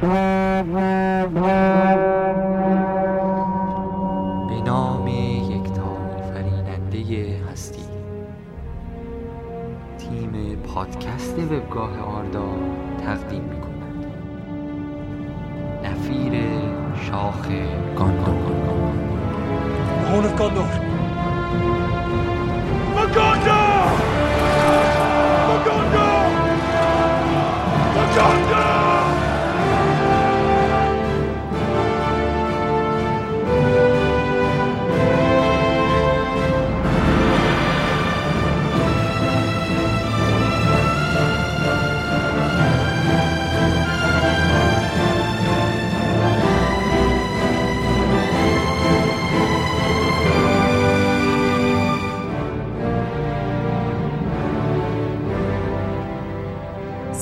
به نام یکتا فریننده هستی. تیم پادکست وبگاه آردا تقدیم می کند نفیر شاخ گاندور. Horn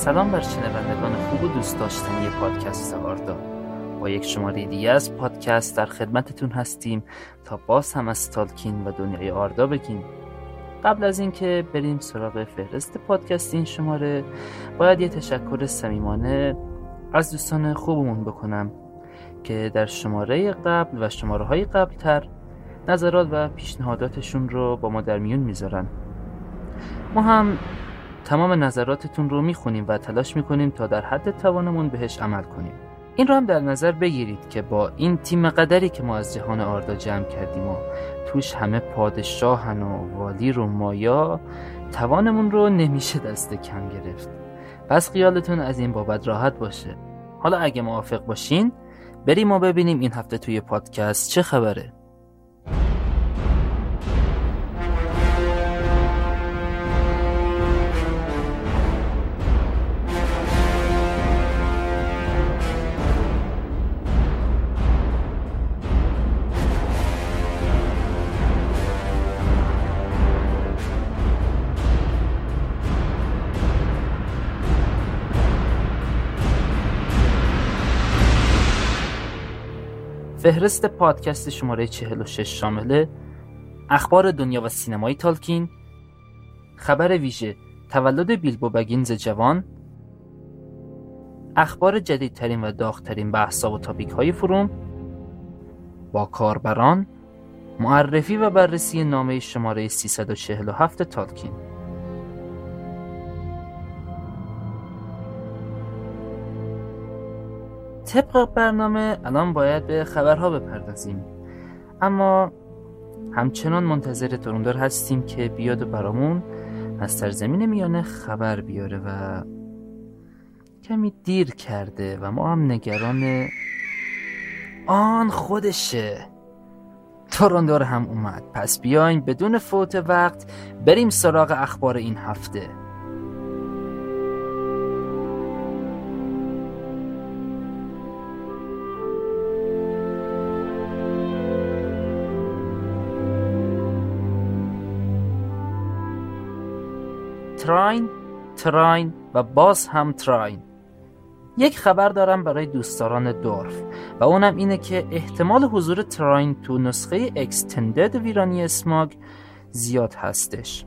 سلام بر شنوندگان خوب و دوست داشتنی پادکست آردا. با یک شماره دیگه از پادکست در خدمتتون هستیم تا باز هم از تالکین و دنیای آردا بگیم قبل از اینکه بریم سراغ فهرست پادکست این شماره باید یه تشکر صمیمانه از دوستان خوبمون بکنم که در شماره قبل و شماره های قبل تر نظرات و پیشنهاداتشون رو با ما در میون می‌ذارن. ما هم تمام نظراتتون رو می‌خونیم و تلاش می‌کنیم تا در حد توانمون بهش عمل کنیم. این رو هم در نظر بگیرید که با این تیم قدری که ما از جهان آردا جمع کردیم و توش همه پادشاهن و والی رو مایا توانمون رو نمیشه دست کم گرفت. پس خیالتون از این بابت راحت باشه. حالا اگه موافق باشین بریم و ببینیم این هفته توی پادکست چه خبره. فهرست پادکست شماره 46 شامل اخبار دنیا و سینمای تالکین خبر ویژه تولد بیلبو بگینز جوان اخبار جدیدترین و داغترین بحثا و تاپیک های فروم با کاربران معرفی و بررسی نامه شماره 347 تالکین. طبق برنامه الان باید به خبرها بپردازیم. اما همچنان منتظر تروندار هستیم که بیاد و برامون از سرزمین میانه خبر بیاره و کمی دیر کرده و ما هم نگران آن خودشه. تروندار هم اومد. پس بیاین بدون فوت وقت بریم سراغ اخبار این هفته. تراین تراین و باز هم تراین. یک خبر دارم برای دوستداران دورف و اونم اینه که احتمال حضور تراین تو نسخه اکستندد ویرانی اسماگ زیاد هستش.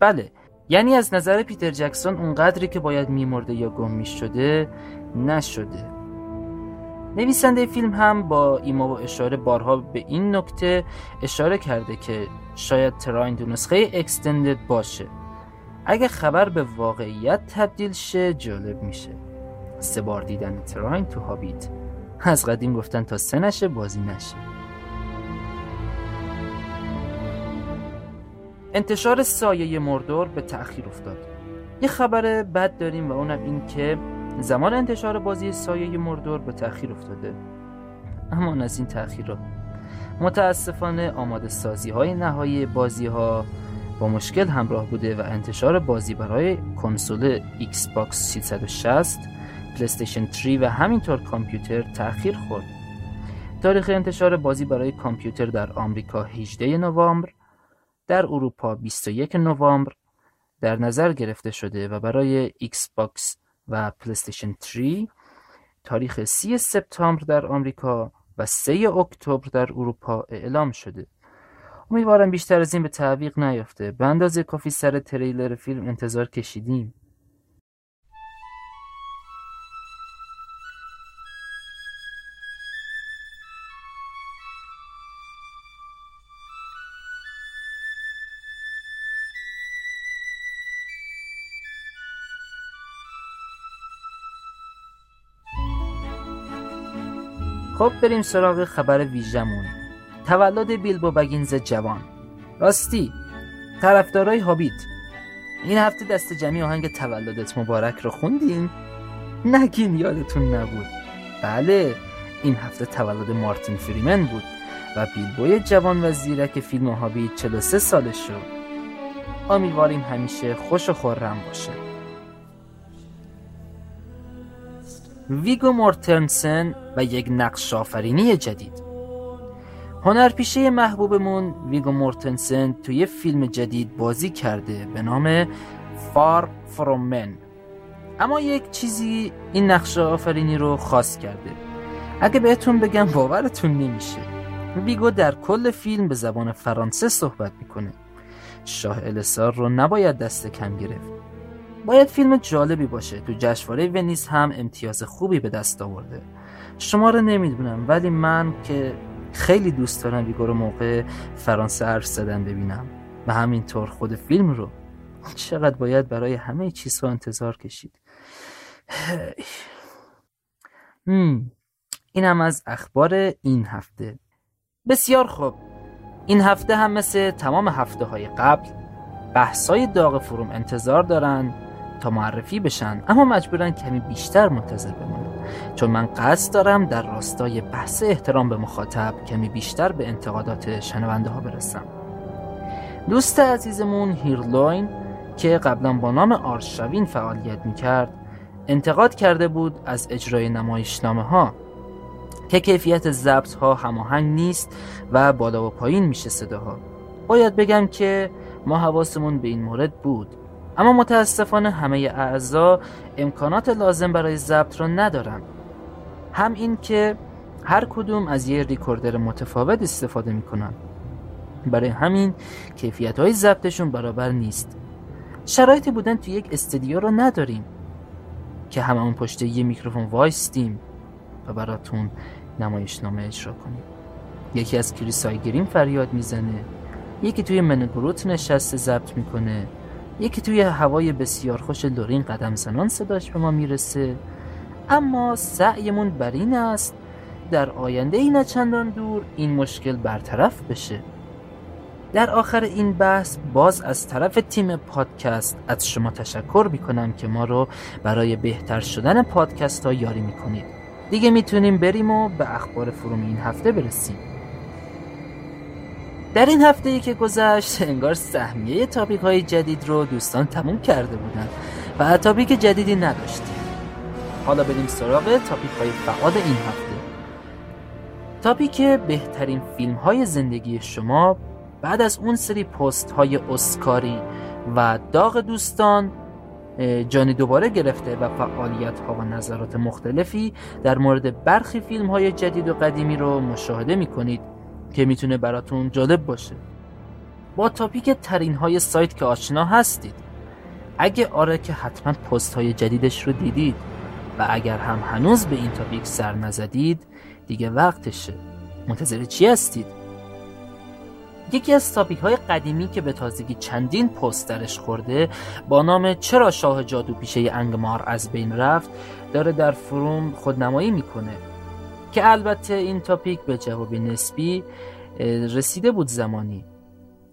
بله یعنی از نظر پیتر جکسون اونقدری که باید میمرده یا گم می‌شده نشده. نویسنده فیلم هم با ایما و اشاره بارها به این نکته اشاره کرده که شاید تراین تو نسخه اکستندد باشه. اگه خبر به واقعیت تبدیل شه جالب میشه. سه بار دیدن تراین تو هابیت. از قدیم گفتن تا سه نشه بازی نشه. انتشار سایه مردور به تأخیر افتاد. یه خبر بد داریم و اونم این که زمان انتشار بازی سایه مردور به تأخیر افتاده. اما از این تأخیرات متاسفانه آماده سازی های نهایی بازی ها با مشکل همراه بوده و انتشار بازی برای کنسول ایکس باکس 360 پلی‌استیشن 3 و همینطور کامپیوتر تأخیر خورد. تاریخ انتشار بازی برای کامپیوتر در آمریکا 18 نوامبر در اروپا 21 نوامبر در نظر گرفته شده و برای ایکس باکس و پلیستیشن 3 تاریخ 30 سپتامبر در آمریکا و 3 اکتبر در اروپا اعلام شده. امیدوارم بیشتر از این به تعویق نیفته به اندازه کافی سر تریلر فیلم انتظار کشیدیم. خب بریم سراغ خبر ویژمون تولد بیلبو بگینز جوان. راستی طرفدارای هابیت این هفته دست جمعی آهنگ تولدت مبارک رو خوندین؟ نگین یادتون نبود. بله این هفته تولد مارتین فریمن بود و بیلبوی جوان و زیرک فیلم هابیت 43 سالش شد امیدواریم همیشه خوش و خورم باشه. ویگو مورتنسن و یک نقش آفرینی جدید. هنرپیشه محبوبمون ویگو مورتنسن توی فیلم جدید بازی کرده به نام فار فرومن اما یک چیزی این نقش آفرینی رو خاص کرده. اگه بهتون بگم باورتون نمیشه. ویگو در کل فیلم به زبان فرانسه صحبت می‌کنه. شاه السار رو نباید دست کم گرفت. باید فیلم جالبی باشه. تو جشنواره ونیز هم امتیاز خوبی به دست آورده. شما رو نمی‌دونم ولی من که خیلی دوست دارم ویگو موقع فرانسه حرف زدن ببینم. و همینطور خود فیلم رو. چقدر باید برای همه چیزها انتظار کشید. این هم از اخبار این هفته. بسیار خوب. این هفته هم مثل تمام هفته های قبل بحثای داغ فروم انتظار دارن تا معرفی بشن اما مجبورن کمی بیشتر منتظر بمونن. چون من قصد دارم در راستای بحث احترام به مخاطب کمی بیشتر به انتقادات شنونده ها برسم. دوست عزیزمون هیرلوین که قبلا با نام آرشوین فعالیت می‌کرد انتقاد کرده بود از اجرای نمایشنامه ها که کیفیت ضبط ها هماهنگ نیست و بالا و پایین میشه صداها. باید بگم که ما حواسمون به این مورد بود. اما متاسفانه همه اعضا امکانات لازم برای ضبط را ندارن هم این که هر کدوم از یه ریکوردر متفاوت استفاده می‌کنن برای همین کیفیت های ضبطشون برابر نیست. شرایطی بودن تو یک استودیو رو نداریم که هممون پشت یه میکروفون وایستیم و براتون نمایشنامه اجرا کنیم. یکی از کریسای گریم فریاد می‌زنه یکی توی منگروت نشسته ضبط می‌کنه. یکی توی هوای بسیار خوش لورین قدم زنان صداش به ما می‌رسه. اما سعیمون بر این است در آینده این چندان دور این مشکل برطرف بشه. در آخر این بحث باز از طرف تیم پادکست از شما تشکر می‌کنم که ما رو برای بهتر شدن پادکست ها یاری می‌کنید. دیگه می‌تونیم بریم و به اخبار فروم این هفته برسیم. در این هفته ای که گذشت انگار سهمیه تاپیک های جدید رو دوستان تموم کرده بودن و تاپیک جدیدی نداشتیم. حالا بریم سراغ تاپیک های فعال این هفته. تاپیک بهترین فیلم های زندگی شما بعد از اون سری پست های اسکاری و داغ دوستان جانی دوباره گرفته و فعالیت ها و نظرات مختلفی در مورد برخی فیلم های جدید و قدیمی رو مشاهده می کنید که می‌تونه براتون جالب باشه. با تاپیک ترین های سایت که آشنا هستید. اگه آره که حتما پست های جدیدش رو دیدید و اگر هم هنوز به این تاپیک سر نزدید دیگه وقتشه. منتظر چی هستید؟ یکی از تاپیک های قدیمی که به تازگی چندین پست درش خورده با نام چرا شاه جادو پیشه انگمار از بین رفت داره در فروم خودنمایی می‌کنه. که البته این تاپیک به جواب نسبی رسیده بود زمانی.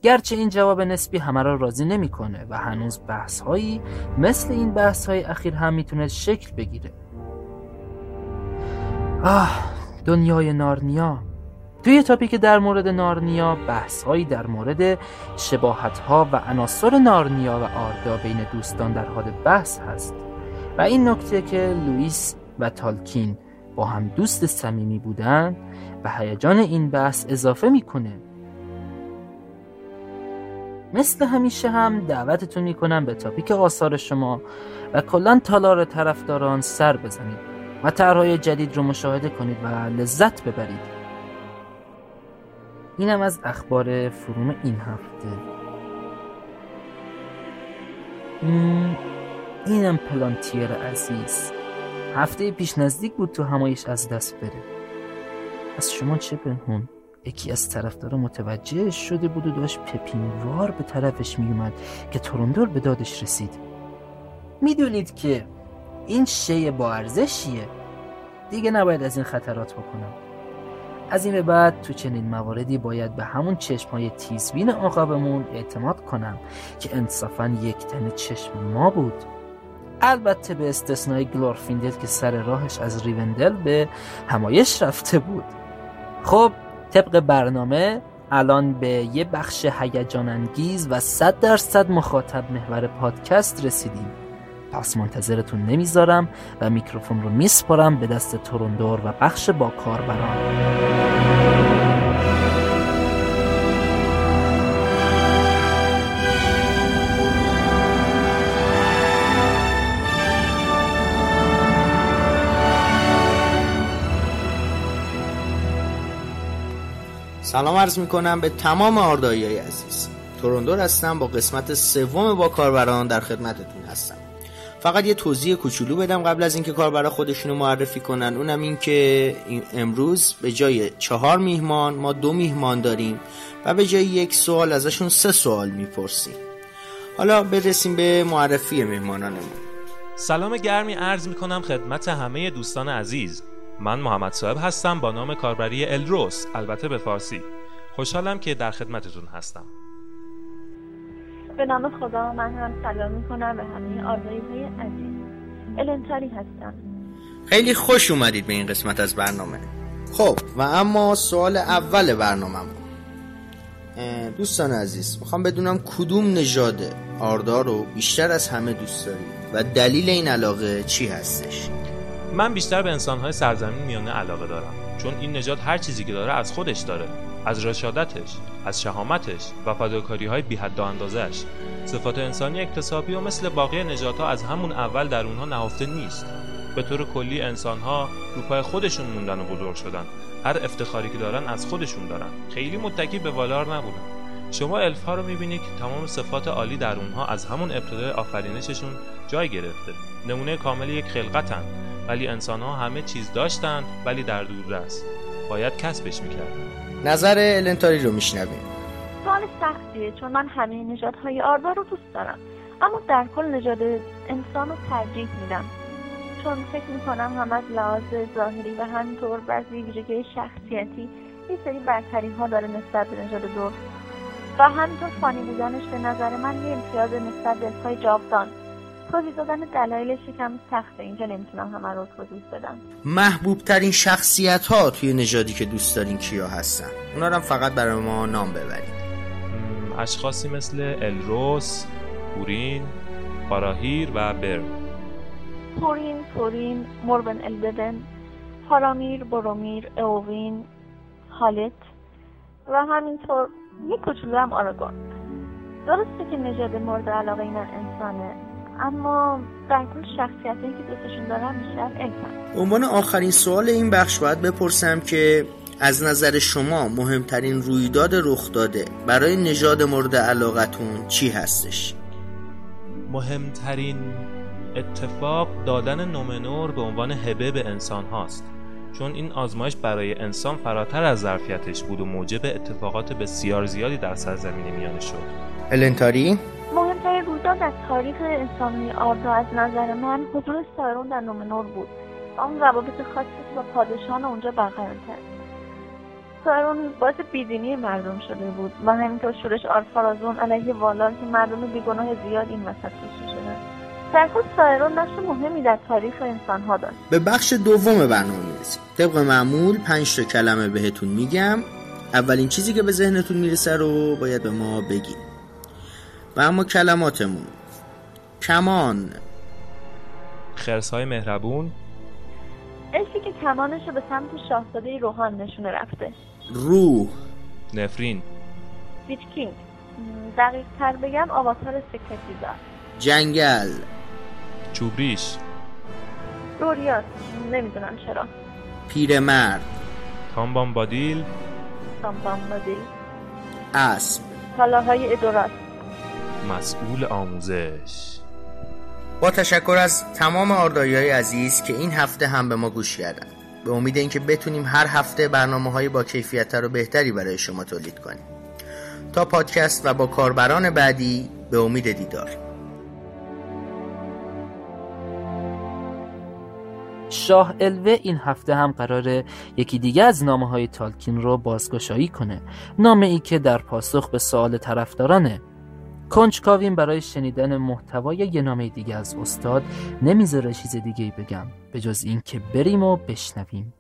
گرچه این جواب نسبی همه را راضی نمی‌کنه و هنوز بحث هایی مثل این بحث های اخیر هم می‌تونه شکل بگیره. آه دنیای نارنیا. توی تاپیک در مورد نارنیا بحث هایی در مورد شباهت ها و عناصر نارنیا و آردا بین دوستان در حال بحث هست. و این نکته که لوئیس و تالکین با هم دوست صمیمی بودن و هیجان این بحث اضافه می‌کنه. مثل همیشه هم دعوتتون می‌کنم به تاپیک آثار شما و کلا تالار طرفداران سر بزنید و طرحهای جدید رو مشاهده کنید و لذت ببرید. اینم از اخبار فروم این هفته. اینم پلانتیر عزیز. هفته پیش نزدیک بود تو همایش از دست بره. از شما چه بهون؟ یکی از طرفدارا متوجه شده بود و داشت پپینوار به طرفش میومد که تورندور به دادش رسید. می‌دونید که این شی با ارزشیه. دیگه نباید از این خطرات بکنم. از این به بعد تو چنین مواردی باید به همون چشم های تیزبین عقابمون اعتماد کنم که انصافا یک تن چشم ما بود. البته به استثنای گلورفیندل که سر راهش از ریوندل به همایش رفته بود. خب طبق برنامه الان به یه بخش هیجان انگیز و صد درصد مخاطب محور پادکست رسیدیم. پس منتظرتون نمی‌ذارم و میکروفون رو میسپارم به دست تورندور و بخش با کاربران سلام عرض می کنم به تمام آردایی های عزیز. تورندور هستم با قسمت سوم با کاربران در خدمتتون هستم. فقط یه توضیح کوچولو بدم قبل از اینکه کاربرا خودشونو معرفی کنن. اونم این که امروز به جای چهار میهمان ما دو میهمان داریم و به جای یک سوال ازشون سه سوال می‌پرسیم. حالا برسیم به معرفی میهمانانمون سلام گرمی عرض می کنم خدمت همه دوستان عزیز. من محمد صاحب هستم با نام کاربری الروس البته به فارسی. خوشحالم که در خدمتتون هستم. به نام خدا من هم سلام می‌کنم به همه آرزوی های عزیز الانتاری هستم. خیلی خوش اومدید به این قسمت از برنامه. خب و اما سوال اول برنامه دوستان عزیز می‌خوام بدونم کدوم نژاد آردا رو بیشتر از همه دوست دارید و دلیل این علاقه چی هستش؟ من بیشتر به انسانهای سرزمین میانه علاقه دارم چون این نژاد هر چیزی که داره از خودش داره از رشادتش از شهامتش و فداکاری های بی حد اندازش صفات انسانی اکتسابی و مثل باقی نژادها از همون اول در اونها نهفته نیست. به طور کلی انسانها رو پای خودشون موندن و بزرگ شدن. هر افتخاری که دارن از خودشون دارن. خیلی متکی به والار نبودن. شما الف ها رو می‌بینید که تمام صفات عالی در اونها از همون ابتدای آفرینششون جای گرفته. نمونه کامل یک خلقتن. ولی انسان ها همه چیز داشتند ولی در دوررس باید کسبش می‌کرد. نظر النتاری رو میشنویم. سوال سختیه چون من همه نژادهای آردا رو دوست دارم. اما در کل نژاد انسان رو ترجیح میدم. چون فکر می‌کنم هم از لحاظ ظاهری و همینطور بعضی ویژگی شخصیتی یه سری برتری ها داره نسبت به نژاد دو. و همینطور فانی بودنش به نظر من یه امتیاز نسبت به جاودان. توضیح دادن دلایلش یکم سخته. اینجا نمی‌تونم همه رو توضیح بدم. محبوب ترین شخصیت ها توی نژادی که دوست دارین کیا هستن؟ اونا رو فقط برای ما نام ببرید. اشخاصی مثل الروس پورین فاراهیر و بر پورین پورین موربن البدن پارامیر برومیر اووین هالت و همینطور یک کوچولو هم آراگون. درسته که نژاد مورد علاقه این انسانه اما در کل شخصیتی که دوستشون دارم بیشتر الفن عنوان آخرین سوال این بخش باید بپرسم که از نظر شما مهمترین رویداد رخ داده برای نژاد مورد علاقتون چی هستش؟ مهمترین اتفاق دادن نومنور به عنوان هبه به انسان هاست. چون این آزمایش برای انسان فراتر از ظرفیتش بود و موجب اتفاقات بسیار زیادی در سرزمین میانه شد. النتاری؟ رویداد در تاریخ انسانی آردا از نظر من حضور سایرون در نومنور بود. آن روابط خاصی که با پادشاهان اونجا برقرار کرد. سایرون باعث بیدینی مردم شده بود و همینطور شورش آرفارازون علیه والار که مردم بیگناه زیاد این وسط کشته شدن در سایرون نقش مهمی در تاریخ انسان ها داشت. به بخش دوم برنامه می‌رسیم. طبق معمول پنج تا کلمه بهتون میگم. اولین چیزی که به ذهنتون می‌رسه رو باید به ما بگید. و اما کلماتمون. کمان. خرسهای مهربون. الفی که کمانش رو به سمت شاهزاده روحان نشونه رفته. روح. نفرین. ویچکینگ دقیق تر بگم آواتار سکرتیزار جنگل. چوبریش. دوریات نمی‌دونم چرا. پیرمرد. تامبان بادیل سامبان بادیل اسب. کالاهای ادورات مسئول آموزش. با تشکر از تمام آردایی های عزیز که این هفته هم به ما گوش کردن. به امید اینکه بتونیم هر هفته برنامه های با کیفیت رو بهتری برای شما تولید کنیم. تا پادکست و با کاربران بعدی به امید دیدار. شاه الوه این هفته هم قراره یکی دیگه از نامه های تالکین رو بازگشایی کنه. نامه ای که در پاسخ به سوال طرفدارانه کنجکاویم برای شنیدن محتوای یه نامه دیگه از استاد. نمی‌ذاره چیز دیگه بگم به جز این که بریم و بشنویم.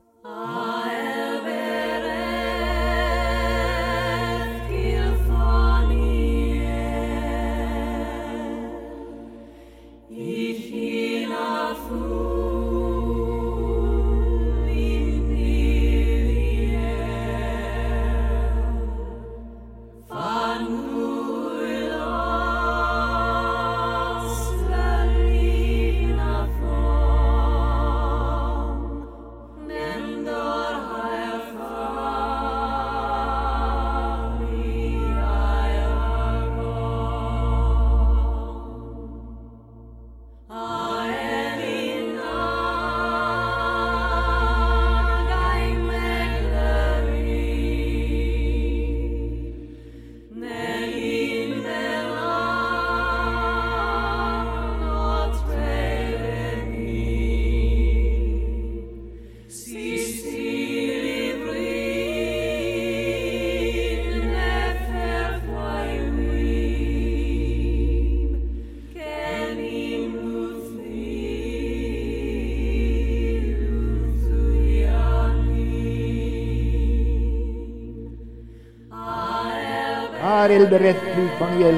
Här Harel berätt Faniel,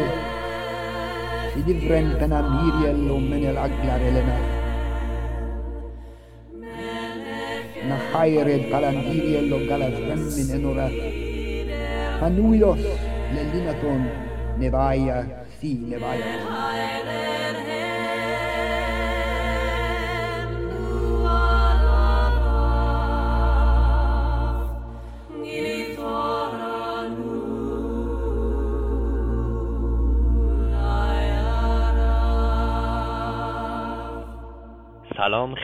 Vid räntorna Miriel och Menel Aglar Elena. Nahaired Kalandiriel och Galasremmin Enora. Hanuidos Lelinaton Nevaja Si Nevaja.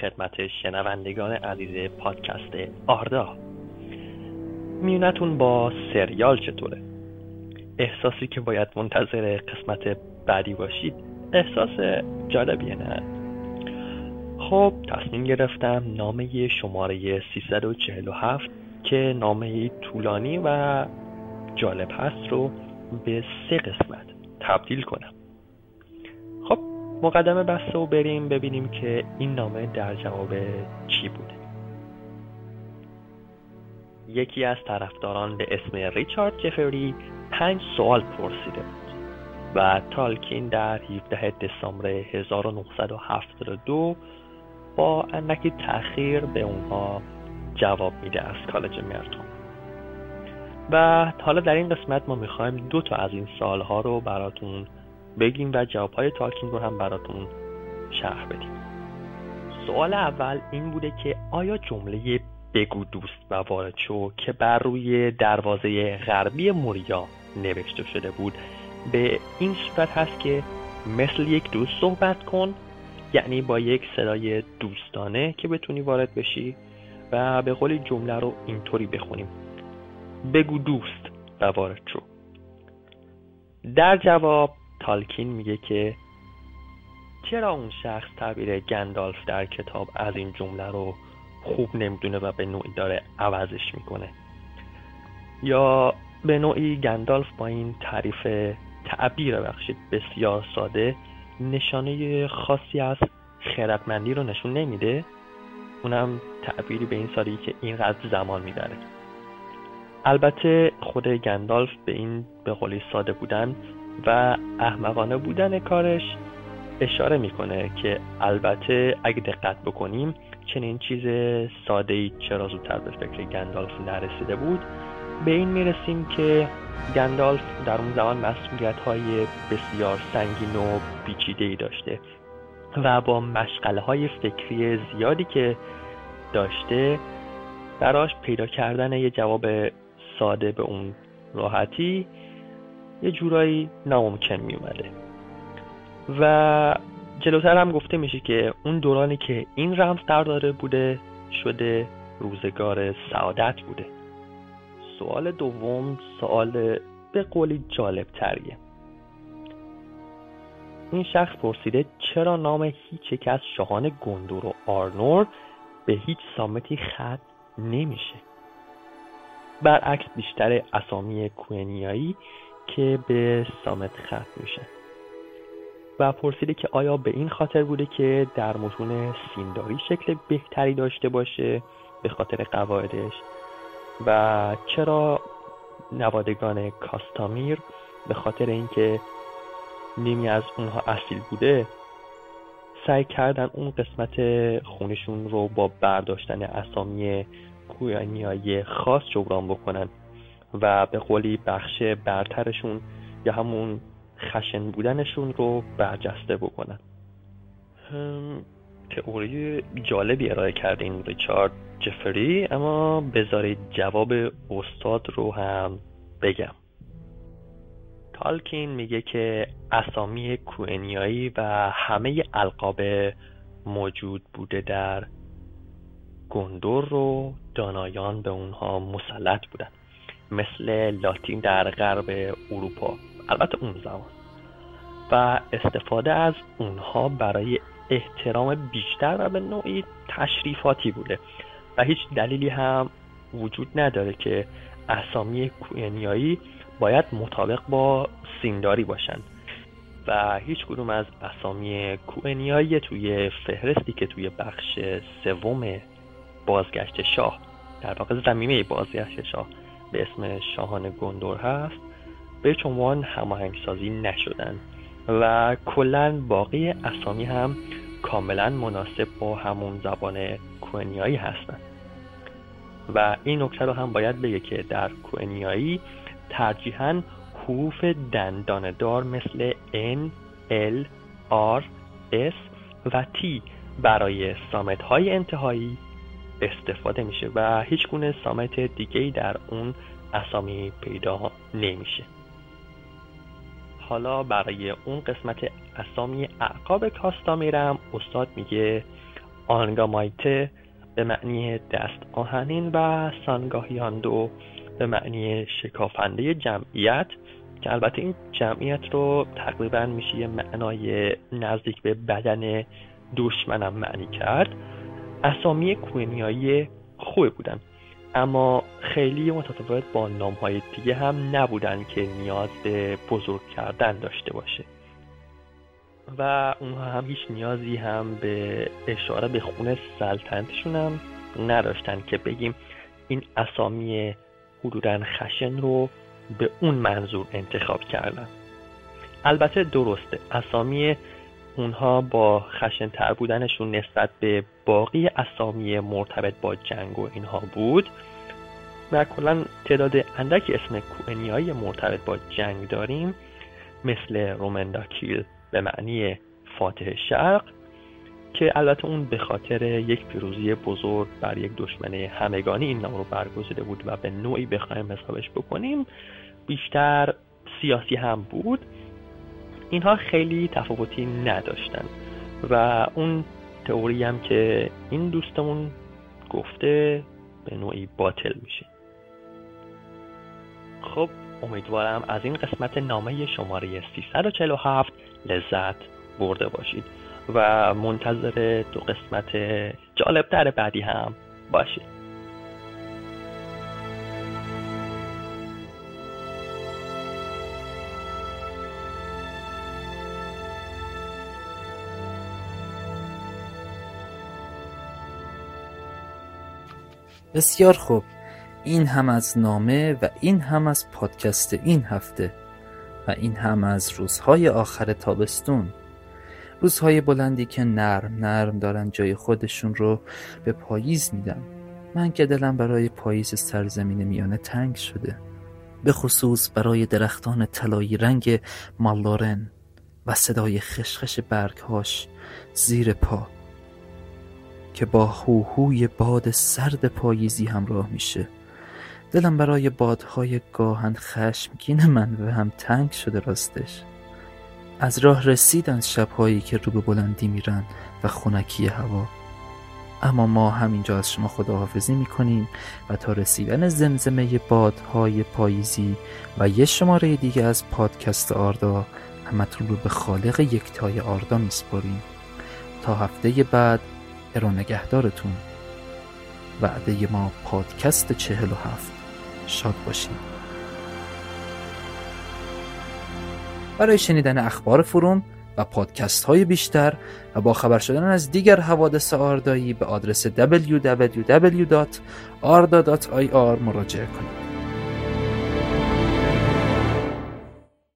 خدمت شنوندگان عزیز پادکست آردا. میونتون با سریال چطوره؟ احساسی که باید منتظر قسمت بعدی باشید احساس جالبیه نه؟ خب تصمیم گرفتم نامه شماره 347 که نامه طولانی و جالب هست رو به سه قسمت تبدیل کنم. مقدمه بسته و بریم ببینیم که این نامه در جواب چی بوده. یکی از طرفداران به اسم ریچارد جفری پنج سوال پرسیده بود و تالکین در 17 دسامبر 1972 با اندکی تأخیر به اونها جواب میده از کالج مرتون و حالا در این قسمت ما می‌خوایم دو تا از این سالها رو براتون بگیم و جوابهای تالکین رو هم براتون شرح بدیم. سوال اول این بوده که آیا جمله بگو دوست و وارد شو که بر روی دروازه غربی موریا نوشته شده بود به این صورت هست که مثل یک دوست صحبت کن یعنی با یک صدای دوستانه که بتونی وارد بشی و به قولی جمله رو اینطوری بخونیم. بگو دوست و وارد شو. در جواب تالکین میگه که چرا اون شخص تعبیر گندالف در کتاب از این جمله رو خوب نمی‌دونه و به نوعی داره عوضش می‌کنه؟ یا به نوعی گندالف با این تعریف تعبیر بخشید بسیار ساده نشانه خاصی از خردمندی رو نشون نمیده؟ اونم تعبیری به این سادگی که اینقدر زمان می‌بره. البته خود گندالف به این به قولی ساده بودن و احمقانه بودن کارش اشاره می‌کنه که البته اگه دقت بکنیم چنین چیز ساده ای چرا زودتر به فکر گندالف نرسیده بود؟ به این می‌رسیم که گندالف در اون زمان مسئولیت های بسیار سنگین و پیچیده ای داشته و با مشغله های فکری زیادی که داشته براش پیدا کردن یه جواب ساده به اون راحتی یه جورایی ناممکن می اومده و جلوتر هم گفته میشه که اون دورانی که این رمز قرار داره بوده شده روزگار سعادت بوده. سوال دوم سوال به قولی جالب تریه این شخص پرسیده چرا نام هیچ یک از شاهان گندور و آرنور به هیچ سامتی ختم نمیشه؟ برعکس بیشتر اسامی کوهنیایی که به سامت ختم میشه. و پرسیده که آیا به این خاطر بوده که در متون سینداری شکل بهتری داشته باشه به خاطر قواعدش؟ و چرا نوادگان کاستامیر به خاطر اینکه نیمی از اونها اصیل بوده سعی کردن اون قسمت خونشون رو با برداشتن اسامی کویانیایی خاص جبران بکنن؟ و به قولی بخش برترشون یا همون خشن بودنشون رو برجسته بکنن. تئوری جالبی ارائه کردین ریچارد جفری اما بذارید جواب استاد رو هم بگم. تالکین میگه که اسامی کوئنیایی و همه القاب موجود بوده در گندور رو دانایان به اونها مسلط بودن. مثل لاتین در غرب اروپا. البته اون زمان. و استفاده از اونها برای احترام بیشتر و به نوعی تشریفاتی بوده. و هیچ دلیلی هم وجود نداره که اسامی کوینیایی باید مطابق با سینداری باشند. و هیچ کدوم از اسامی کوئنیایی توی فهرستی که توی بخش سوم بازگشت شاه در واقع زمینه بازگشت شاه به اسم شاهان گندور هست به عنوان هماهنگسازی نشدن و کلا باقی اسامی هم کاملا مناسب با همون زبان کوئنیایی هستند و این نکته رو هم باید بگه که در کوئنیایی ترجیحاً حروف دنداندار مثل N, L, R, S و T برای سامت های انتهایی استفاده میشه و هیچ گونه سامت دیگه در اون اسامی پیدا نمیشه. حالا برای اون قسمت اسامی اعقاب کاستامیرم استاد میگه آنگامایته به معنی دست آهنین و سانگاهیاندو به معنی شکافنده جمعیت که البته این جمعیت رو تقریبا میشه یه معنای نزدیک به بدن دشمنم معنی کرد. اسامی کوینیایی خوبی بودن. اما خیلی متفاوت با نام های دیگه هم نبودن که نیاز به بزرگ کردن داشته باشه. و اونها هم هیچ نیازی هم به اشاره به خونه سلطنتشون هم نداشتن که بگیم این اسامی حدودا خشن رو به اون منظور انتخاب کردن. البته درسته اسامی اونها با خشنتر بودنشون نسبت به باقی اسامی مرتبط با جنگ و اینها بود. و کلا تعداد اندک اسم کوئنیایی مرتبط با جنگ داریم مثل رومنداکیل به معنی فاتح شرق که البته اون به خاطر یک پیروزی بزرگ بر یک دشمن همگانی این نام رو برگزیده بود و به نوعی بخوایم حسابش بکنیم بیشتر سیاسی هم بود. اینها خیلی تفاوتی نداشتن. و اون تئوری هم که این دوستمون گفته به نوعی باطل میشه. خب امیدوارم از این قسمت نامه شماره 347 لذت برده باشید. و منتظر دو قسمت جالبتر بعدی هم باشید. بسیار خوب. این هم از نامه و این هم از پادکست این هفته و این هم از روزهای آخر تابستون. روزهای بلندی که نرم نرم دارن جای خودشون رو به پاییز میدن. من که دلم برای پاییز سرزمین میانه تنگ شده. به خصوص برای درختان طلایی رنگ مالورن و صدای خشخش برگهاش زیر پا. که با هوهوی باد سرد پاییزی همراه میشه. دلم برای بادهای گاهن خشمگین من و هم تنگ شده راستش. از راه رسیدن شبهایی که رو به بلندی میرن و خونکی هوا. اما ما همینجا از شما خداحافظی می‌کنیم و تا رسیدن زمزمه بادهای پاییزی و یه شماره دیگه از پادکست آردا همتون رو به خالق یکتای آردا میسپاریم. تا هفته بعد ارو نگهدارتون. وعده ما پادکست چهل و هفت. شاد باشید برای شنیدن اخبار فروم و پادکست های بیشتر و با خبر شدن از دیگر حوادث آردایی به آدرس www.arda.ir مراجعه کنید.